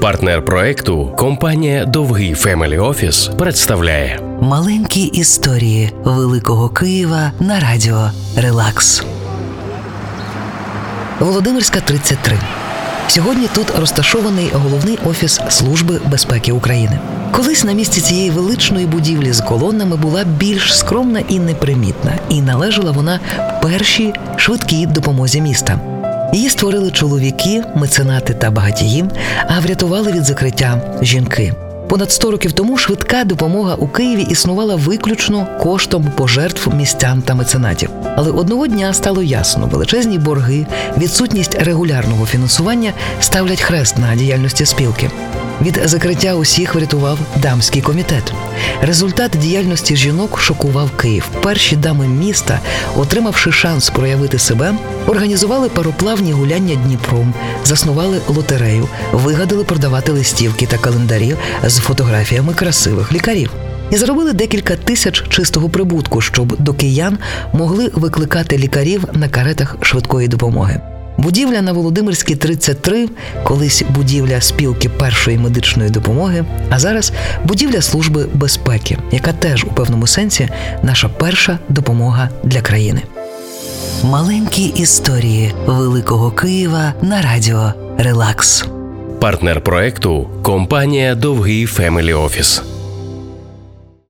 Партнер проекту компанія Довгий Family Office представляє Маленькі історії Великого Києва на радіо Relax. Володимирська 33. Сьогодні тут розташований головний офіс Служби безпеки України. Колись на місці цієї величної будівлі з колонами була більш скромна і непримітна, і належала вона першій швидкій допомозі міста. Її створили чоловіки, меценати та багатії, а врятували від закриття жінки. Понад 100 років тому швидка допомога у Києві існувала виключно коштом пожертв містян та меценатів. Але одного дня стало ясно, величезні борги, відсутність регулярного фінансування ставлять хрест на діяльності спілки. Від закриття усіх врятував дамський комітет. Результат діяльності жінок шокував Київ. Перші дами міста, отримавши шанс проявити себе, організували пароплавні гуляння Дніпром, заснували лотерею, вигадали продавати листівки та календарі з фотографіями красивих лікарів. І заробили декілька тисяч чистого прибутку, щоб до киян могли викликати лікарів на каретах швидкої допомоги. Будівля на Володимирській 33, колись будівля спілки першої медичної допомоги, а зараз будівля служби безпеки, яка теж у певному сенсі наша перша допомога для країни. Маленькі історії Великого Києва на радіо Relax. партнер проекту компанія Довгий Family Office.